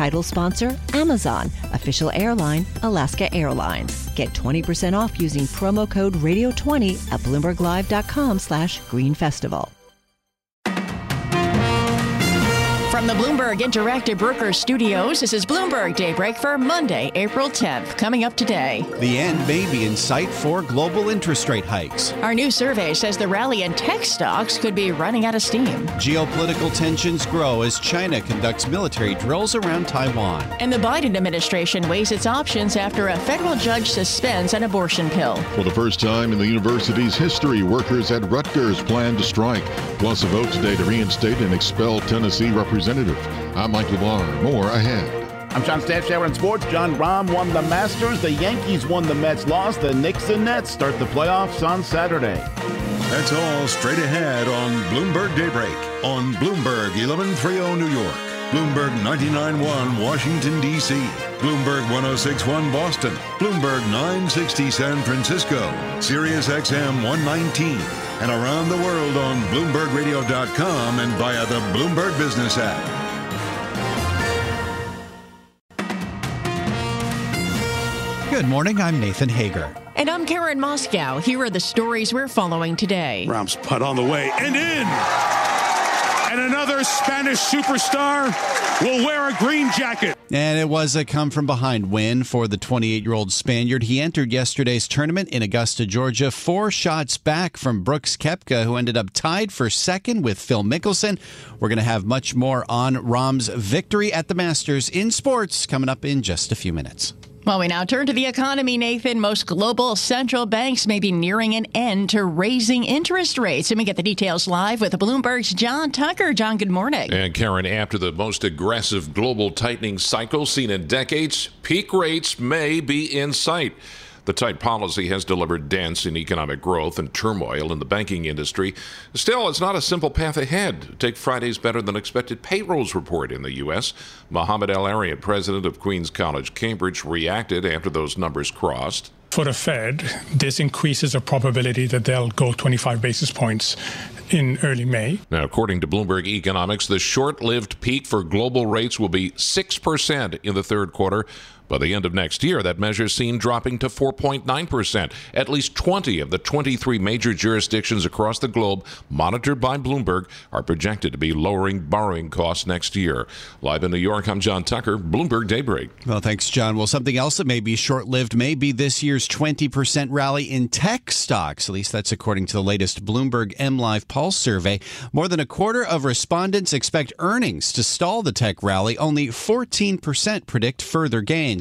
Title sponsor Amazon. Official airline Alaska Airlines. Get 20% off using promo code Radio20 at BloombergLive.com slash Green Festival. From the Bloomberg Interactive Brokers Studios, this is Bloomberg Daybreak for Monday, April 10th. Coming up today. The end may be in sight for global interest rate hikes. Our new survey says the rally in tech stocks could be running out of steam. Geopolitical tensions grow as China conducts military drills around Taiwan. And the Biden administration weighs its options after a federal judge suspends an abortion pill. For the first time in the university's history, workers at Rutgers plan to strike. Plus, a vote today to reinstate and expel Tennessee representative. I'm Mike LeVar. More ahead. I'm John Stashower in sports. Jon Rahm won the Masters. The Yankees won the Mets. Lost. The Knicks and Nets start the playoffs on Saturday. That's all straight ahead on Bloomberg Daybreak on Bloomberg 1130 New York, Bloomberg 99.1 Washington, D.C., Bloomberg 1061 Boston, Bloomberg 960 San Francisco, Sirius XM 119, and around the world on BloombergRadio.com and via the Bloomberg Business app. Good morning. I'm Nathan Hager. And I'm Karen Moscow. Here are the stories we're following today. Rahm's putt on the way and in. And another Spanish superstar will wear a green jacket. And it was a come from behind win for the 28 year old Spaniard. He entered yesterday's tournament in Augusta, Georgia, four shots back from Brooks Koepka, who ended up tied for second with Phil Mickelson. We're going to have much more on Rahm's victory at the Masters in sports coming up in just a few minutes. Well, we now turn to the economy, Nathan. Most global central banks may be nearing an end to raising interest rates. And we get the details live with Bloomberg's John Tucker. John, good morning. And Karen, after the most aggressive global tightening cycle seen in decades, peak rates may be in sight. The tight policy has delivered dents in economic growth and turmoil in the banking industry. Still, it's not a simple path ahead. Take Friday's better than expected payrolls report in the U.S. Mohamed El-Erian, president of Queens College, Cambridge, reacted after those numbers crossed. For the Fed, this increases the probability that they'll go 25 basis points in early May. Now, according to Bloomberg Economics, the short lived peak for global rates will be 6% in the third quarter. By the end of next year, that measure is seen dropping to 4.9%. At least 20 of the 23 major jurisdictions across the globe monitored by Bloomberg are projected to be lowering borrowing costs next year. Live in New York, I'm John Tucker, Bloomberg Daybreak. Well, thanks, John. Well, something else that may be short lived may be this year's 20% rally in tech stocks. At least that's according to the latest Bloomberg MLIV Pulse survey. More than a quarter of respondents expect earnings to stall the tech rally. Only 14% predict further gains.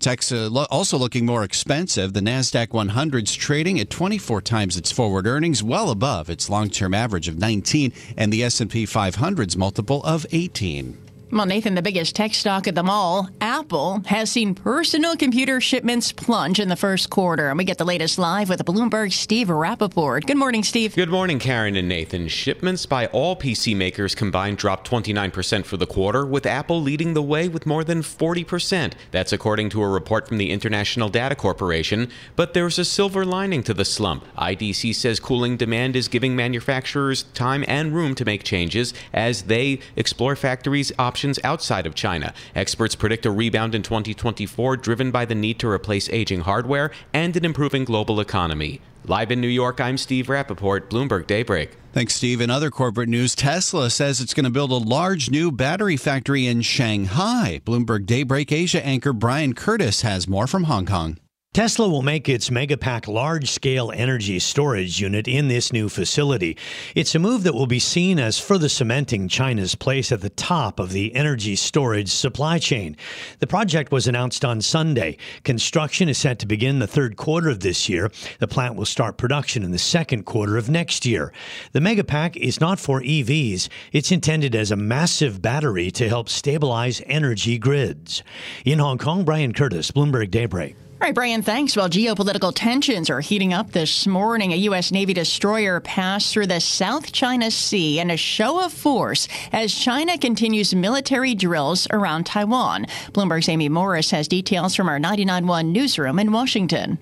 Tech's uh, also looking more expensive. The Nasdaq 100's trading at 24 times its forward earnings, well above its long-term average of 19, and the S&P 500's multiple of 18. Well, Nathan, the biggest tech stock of them all, Apple, has seen personal computer shipments plunge in the first quarter. And we get the latest live with Bloomberg Steve Rappaport. Good morning, Steve. Good morning, Karen and Nathan. Shipments by all PC makers combined dropped 29% for the quarter, with Apple leading the way with more than 40%. That's according to a report from the International Data Corporation. But there's a silver lining to the slump. IDC says cooling demand is giving manufacturers time and room to make changes as they explore factories' options outside of China. Experts predict a rebound in 2024 driven by the need to replace aging hardware and an improving global economy. Live in New York, I'm Steve Rappaport, Bloomberg Daybreak. Thanks, Steve. In other corporate news, Tesla says it's going to build a large new battery factory in Shanghai. Bloomberg Daybreak Asia anchor Brian Curtis has more from Hong Kong. Tesla will make its Megapack large scale energy storage unit in this new facility. It's a move that will be seen as further cementing China's place at the top of the energy storage supply chain. The project was announced on Sunday. Construction is set to begin the third quarter of this year. The plant will start production in the second quarter of next year. The Megapack is not for EVs, it's intended as a massive battery to help stabilize energy grids. In Hong Kong, Brian Curtis, Bloomberg Daybreak. All right, Brian, thanks. Well, geopolitical tensions are heating up this morning. A U.S. Navy destroyer passed through the South China Sea in a show of force as China continues military drills around Taiwan. Bloomberg's Amy Morris has details from our 99.1 newsroom in Washington.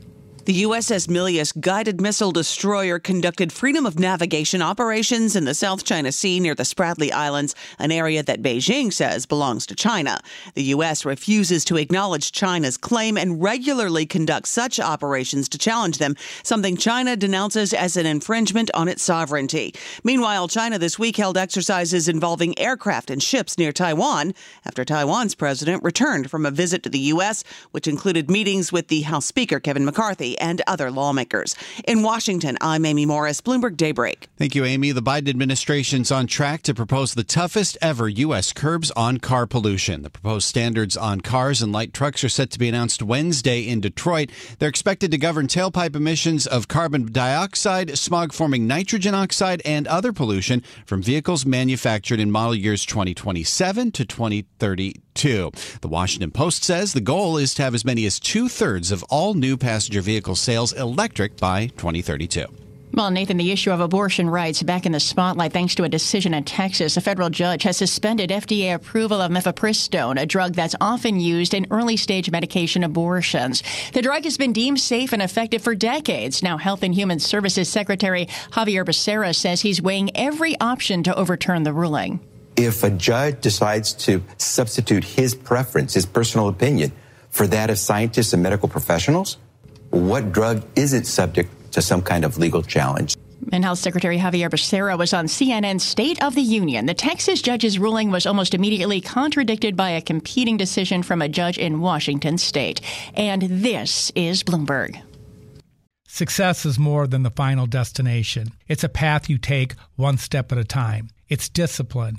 The USS Milius guided missile destroyer conducted freedom of navigation operations in the South China Sea near the Spratly Islands, an area that Beijing says belongs to China. The U.S. refuses to acknowledge China's claim and regularly conducts such operations to challenge them, something China denounces as an infringement on its sovereignty. Meanwhile, China this week held exercises involving aircraft and ships near Taiwan after Taiwan's president returned from a visit to the U.S., which included meetings with the House Speaker Kevin McCarthy and other lawmakers. In Washington, I'm Amy Morris, Bloomberg Daybreak. Thank you, Amy. The Biden administration's on track to propose the toughest ever U.S. curbs on car pollution. The proposed standards on cars and light trucks are set to be announced Wednesday in Detroit. They're expected to govern tailpipe emissions of carbon dioxide, smog forming nitrogen oxide, and other pollution from vehicles manufactured in model years 2027 to 2032. The Washington Post says the goal is to have as many as two thirds of all new passenger vehicle sales electric by 2032. Well, Nathan, the issue of abortion rights back in the spotlight thanks to a decision in Texas. A federal judge has suspended FDA approval of mifepristone, a drug that's often used in early stage medication abortions. The drug has been deemed safe and effective for decades. Now, Health and Human Services Secretary Xavier Becerra says he's weighing every option to overturn the ruling. If a judge decides to substitute his preference, his personal opinion, for that of scientists and medical professionals, what drug isn't subject to some kind of legal challenge? And Health Secretary Xavier Becerra was on CNN's State of the Union. The Texas judge's ruling was almost immediately contradicted by a competing decision from a judge in Washington state. And this is Bloomberg. Success is more than the final destination. It's a path you take one step at a time. It's discipline,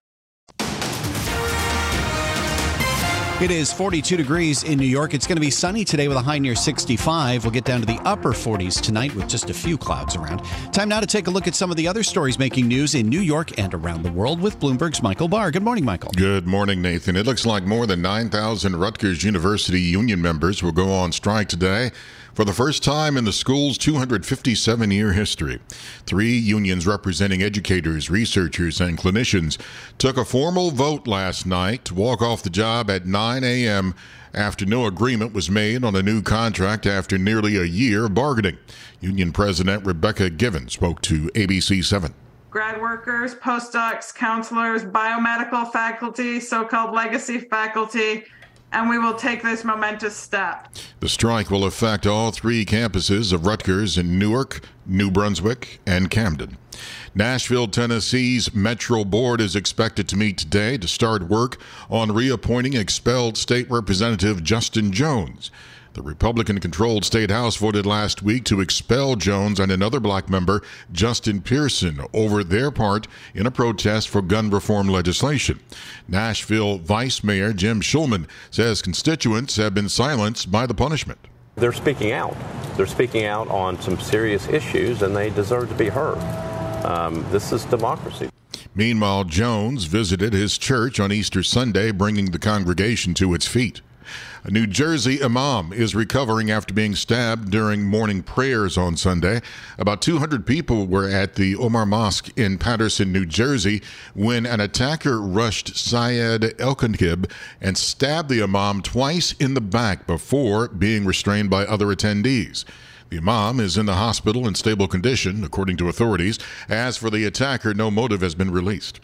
It is 42 degrees in New York. It's going to be sunny today with a high near 65. We'll get down to the upper 40s tonight with just a few clouds around. Time now to take a look at some of the other stories making news in New York and around the world with Bloomberg's Michael Barr. Good morning, Michael. Good morning, Nathan. It looks like more than 9,000 Rutgers University union members will go on strike today for the first time in the school's 257 year history. Three unions representing educators, researchers, and clinicians took a formal vote last night to walk off the job at 9 a.m. after no agreement was made on a new contract after nearly a year of bargaining. Union President Rebecca Givan spoke to ABC 7. grad workers, postdocs, counselors, biomedical faculty, so called legacy faculty, and we will take this momentous step. The strike will affect all three campuses of Rutgers in Newark, New Brunswick, and Camden. Nashville, Tennessee's Metro Board is expected to meet today to start work on reappointing expelled State Representative Justin Jones. The Republican controlled state house voted last week to expel Jones and another black member, Justin Pearson, over their part in a protest for gun reform legislation. Nashville Vice Mayor Jim Shulman says constituents have been silenced by the punishment. They're speaking out. They're speaking out on some serious issues, and they deserve to be heard. Um, this is democracy. Meanwhile, Jones visited his church on Easter Sunday, bringing the congregation to its feet. A New Jersey imam is recovering after being stabbed during morning prayers on Sunday. About 200 people were at the Omar Mosque in Paterson, New Jersey, when an attacker rushed Syed Elkankib and stabbed the imam twice in the back before being restrained by other attendees. The imam is in the hospital in stable condition, according to authorities. As for the attacker, no motive has been released.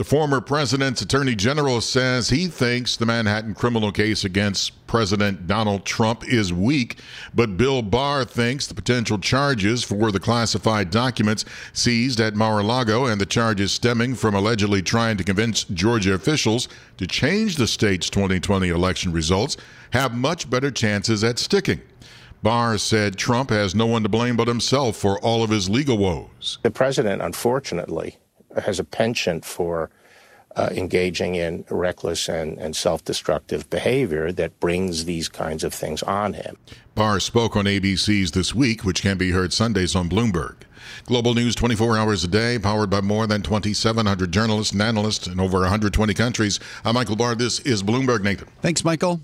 The former president's attorney general says he thinks the Manhattan criminal case against President Donald Trump is weak, but Bill Barr thinks the potential charges for the classified documents seized at Mar a Lago and the charges stemming from allegedly trying to convince Georgia officials to change the state's 2020 election results have much better chances at sticking. Barr said Trump has no one to blame but himself for all of his legal woes. The president, unfortunately, has a penchant for uh, engaging in reckless and, and self destructive behavior that brings these kinds of things on him. Barr spoke on ABC's This Week, which can be heard Sundays on Bloomberg. Global news 24 hours a day, powered by more than 2,700 journalists and analysts in over 120 countries. I'm Michael Barr. This is Bloomberg Nathan. Thanks, Michael.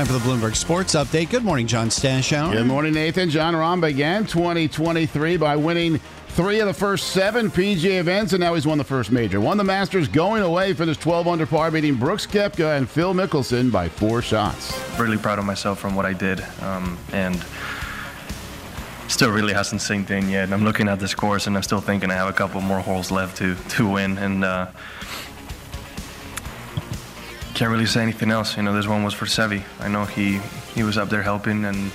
Time for the Bloomberg Sports Update. Good morning, John Stashower. Good morning, Nathan. Jon Rahm began 2023 by winning three of the first seven PGA events, and now he's won the first major. Won the Masters going away for this 12 under par, beating Brooks Koepka and Phil Mickelson by four shots. Really proud of myself from what I did, um, and still really hasn't synced in yet. I'm looking at this course, and I'm still thinking I have a couple more holes left to to win, and. Uh, can't really say anything else. You know, this one was for Seve. I know he he was up there helping and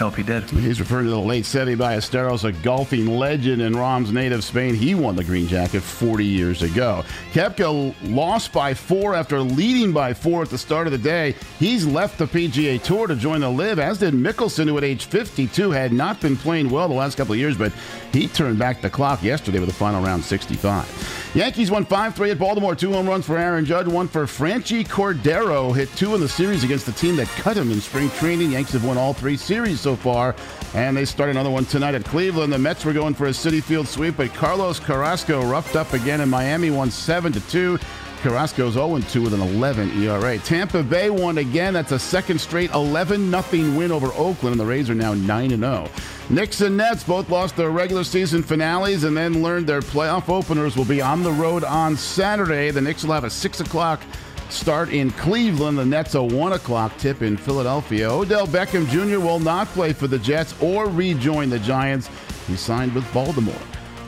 help he did. He's referring to the late Seve Ballesteros, a golfing legend in Rahm's native Spain. He won the green jacket 40 years ago. Koepka lost by four after leading by four at the start of the day. He's left the PGA Tour to join the LIV, as did Mickelson, who at age 52 had not been playing well the last couple of years, but he turned back the clock yesterday with a final round 65. Yankees won 5 3 at Baltimore. Two home runs for Aaron Judge, one for Franchy Cordero. Hit two in the series against the team that cut him in spring training. Yankees have won all three series so far, and they start another one tonight at Cleveland. The Mets were going for a Citi Field sweep, but Carlos Carrasco roughed up again in Miami, won 7 to 2. Carrasco's 0 2 with an 11 ERA. Tampa Bay won again. That's a second straight 11 0 win over Oakland, and the Rays are now 9 0. Knicks and Nets both lost their regular season finales and then learned their playoff openers will be on the road on Saturday. The Knicks will have a 6 o'clock start in Cleveland. The Nets a 1 o'clock tip in Philadelphia. Odell Beckham Jr. will not play for the Jets or rejoin the Giants. He signed with Baltimore.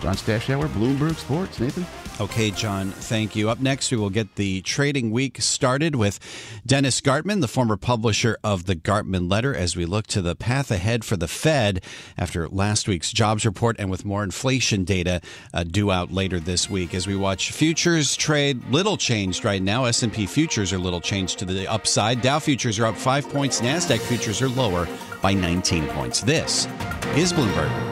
John Stashower, Bloomberg Sports. Nathan? Okay, John, thank you. Up next, we will get the trading week started with Dennis Gartman, the former publisher of the Gartman Letter, as we look to the path ahead for the Fed after last week's jobs report and with more inflation data uh, due out later this week. As we watch futures trade, little changed right now. S&P futures are little changed to the upside. Dow futures are up five points. Nasdaq futures are lower by 19 points. This is Bloomberg.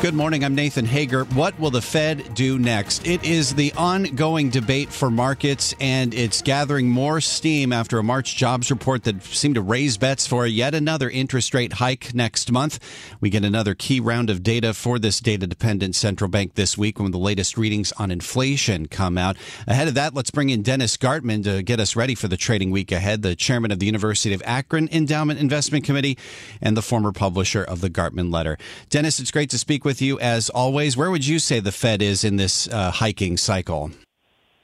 Good morning. I'm Nathan Hager. What will the Fed do next? It is the ongoing debate for markets, and it's gathering more steam after a March jobs report that seemed to raise bets for yet another interest rate hike next month. We get another key round of data for this data dependent central bank this week when the latest readings on inflation come out. Ahead of that, let's bring in Dennis Gartman to get us ready for the trading week ahead, the chairman of the University of Akron Endowment Investment Committee and the former publisher of the Gartman Letter. Dennis, it's great to speak with with you as always. Where would you say the Fed is in this uh, hiking cycle?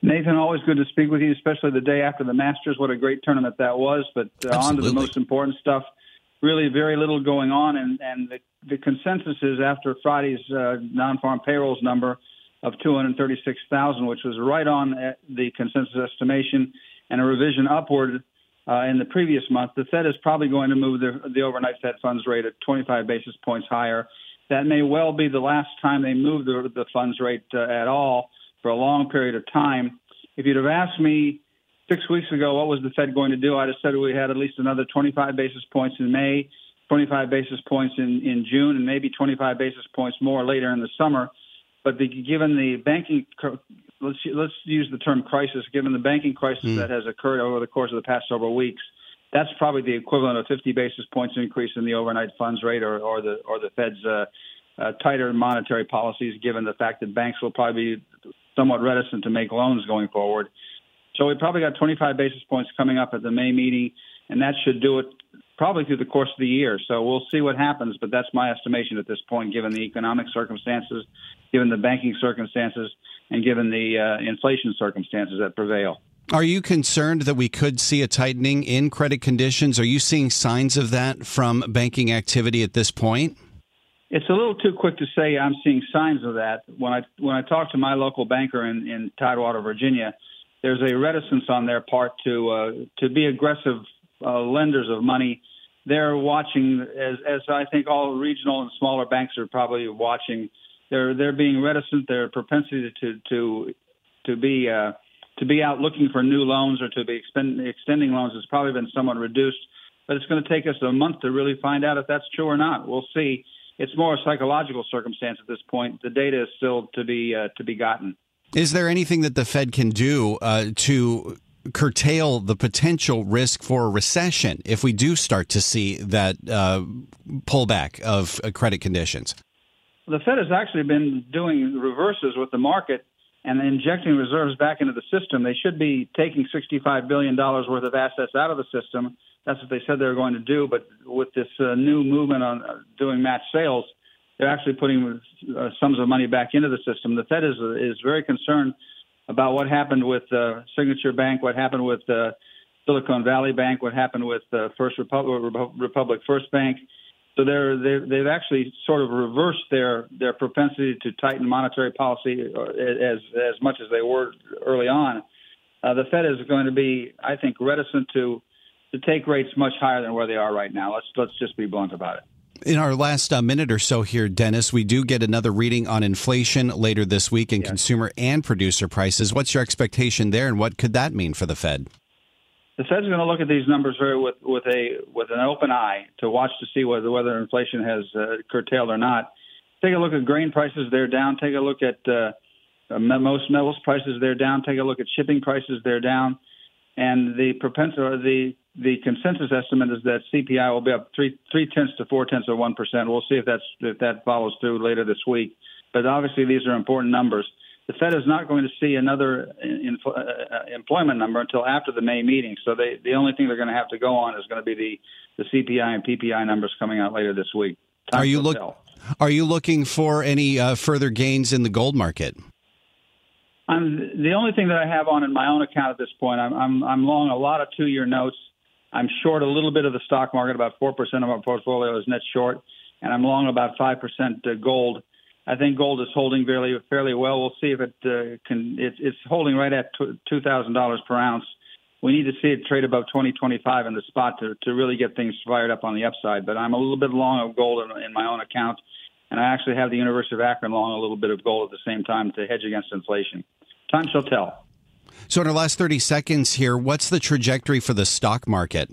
Nathan, always good to speak with you, especially the day after the Masters. What a great tournament that was. But uh, on to the most important stuff. Really, very little going on, and, and the, the consensus is after Friday's uh, non-farm payrolls number of 236,000, which was right on uh, the consensus estimation, and a revision upward uh, in the previous month. The Fed is probably going to move the, the overnight Fed funds rate at 25 basis points higher that may well be the last time they move the, the funds rate uh, at all for a long period of time. If you'd have asked me six weeks ago what was the Fed going to do, I'd have said we had at least another 25 basis points in May, 25 basis points in, in June, and maybe 25 basis points more later in the summer. But the, given the banking, let's let's use the term crisis. Given the banking crisis mm. that has occurred over the course of the past several weeks, that's probably the equivalent of 50 basis points increase in the overnight funds rate or, or the or the Fed's uh, uh, tighter monetary policies, given the fact that banks will probably be somewhat reticent to make loans going forward. So we probably got 25 basis points coming up at the May meeting, and that should do it probably through the course of the year. So we'll see what happens, but that's my estimation at this point, given the economic circumstances, given the banking circumstances, and given the uh, inflation circumstances that prevail. Are you concerned that we could see a tightening in credit conditions? Are you seeing signs of that from banking activity at this point? It's a little too quick to say I'm seeing signs of that. When I when I talk to my local banker in, in Tidewater, Virginia, there's a reticence on their part to uh, to be aggressive uh, lenders of money. They're watching, as as I think all regional and smaller banks are probably watching. They're they're being reticent. Their propensity to to to be uh, to be out looking for new loans or to be expend, extending loans has probably been somewhat reduced. But it's going to take us a month to really find out if that's true or not. We'll see. It's more a psychological circumstance at this point. The data is still to be uh, to be gotten. Is there anything that the Fed can do uh, to curtail the potential risk for a recession if we do start to see that uh, pullback of uh, credit conditions? The Fed has actually been doing reverses with the market and injecting reserves back into the system. They should be taking $65 billion worth of assets out of the system. That's what they said they were going to do. But with this uh, new movement on uh, doing match sales, they're actually putting uh, sums of money back into the system. The Fed is is very concerned about what happened with uh, Signature Bank, what happened with uh, Silicon Valley Bank, what happened with uh, First Republic, Republic First Bank. So they're, they're they've actually sort of reversed their their propensity to tighten monetary policy uh, as as much as they were early on. Uh, the Fed is going to be, I think, reticent to to take rates much higher than where they are right now. Let's let's just be blunt about it. In our last uh, minute or so here, Dennis, we do get another reading on inflation later this week in yes. consumer and producer prices. What's your expectation there, and what could that mean for the Fed? The Fed's going to look at these numbers very with with a with an open eye to watch to see whether whether inflation has uh, curtailed or not. Take a look at grain prices; they're down. Take a look at uh, uh most metals prices; they're down. Take a look at shipping prices; they're down. And the propensity, the the consensus estimate is that CPI will be up three three tenths to four tenths of one percent. We'll see if that's if that follows through later this week. But obviously, these are important numbers the Fed is not going to see another in, uh, uh, employment number until after the May meeting. So they, the only thing they're going to have to go on is going to be the, the CPI and PPI numbers coming out later this week. Time are you look, Are you looking for any uh, further gains in the gold market? I'm the only thing that I have on in my own account at this point. I'm I'm, I'm long a lot of two-year notes. I'm short a little bit of the stock market. About four percent of our portfolio is net short, and I'm long about five percent uh, gold. I think gold is holding fairly fairly well. We'll see if it uh, can. It's, it's holding right at two thousand dollars per ounce. We need to see it trade above twenty twenty five in the spot to to really get things fired up on the upside. But I'm a little bit long of gold in, in my own account, and I actually have the University of Akron long a little bit of gold at the same time to hedge against inflation. Time shall tell. So, in our last 30 seconds here, what's the trajectory for the stock market?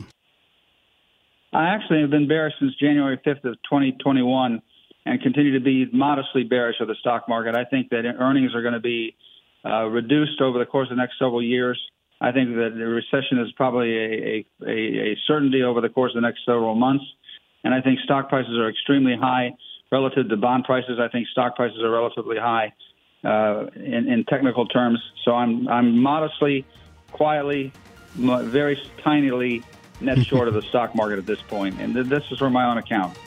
I actually have been bearish since January 5th of 2021 and continue to be modestly bearish of the stock market. I think that earnings are going to be uh, reduced over the course of the next several years. I think that the recession is probably a, a, a certainty over the course of the next several months. And I think stock prices are extremely high relative to bond prices. I think stock prices are relatively high uh, in, in technical terms. So I'm, I'm modestly, quietly, very tinily net short of the stock market at this point. And this is for my own account.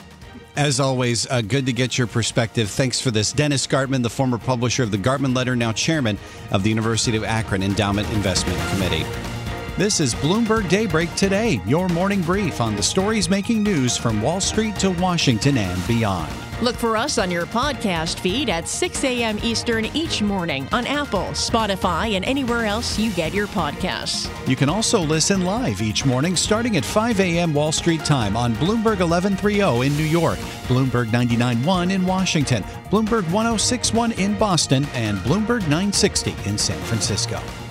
As always, uh, good to get your perspective. Thanks for this. Dennis Gartman, the former publisher of the Gartman Letter, now chairman of the University of Akron Endowment Investment Committee. This is Bloomberg Daybreak Today, your morning brief on the stories making news from Wall Street to Washington and beyond. Look for us on your podcast feed at 6 a.m. Eastern each morning on Apple, Spotify, and anywhere else you get your podcasts. You can also listen live each morning starting at 5 a.m. Wall Street time on Bloomberg 1130 in New York, Bloomberg 99.1 in Washington, Bloomberg 1061 in Boston, and Bloomberg 960 in San Francisco.